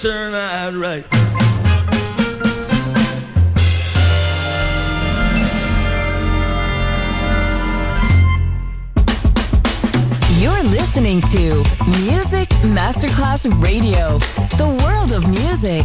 turn out right. You're listening to Music Masterclass Radio, the world of music.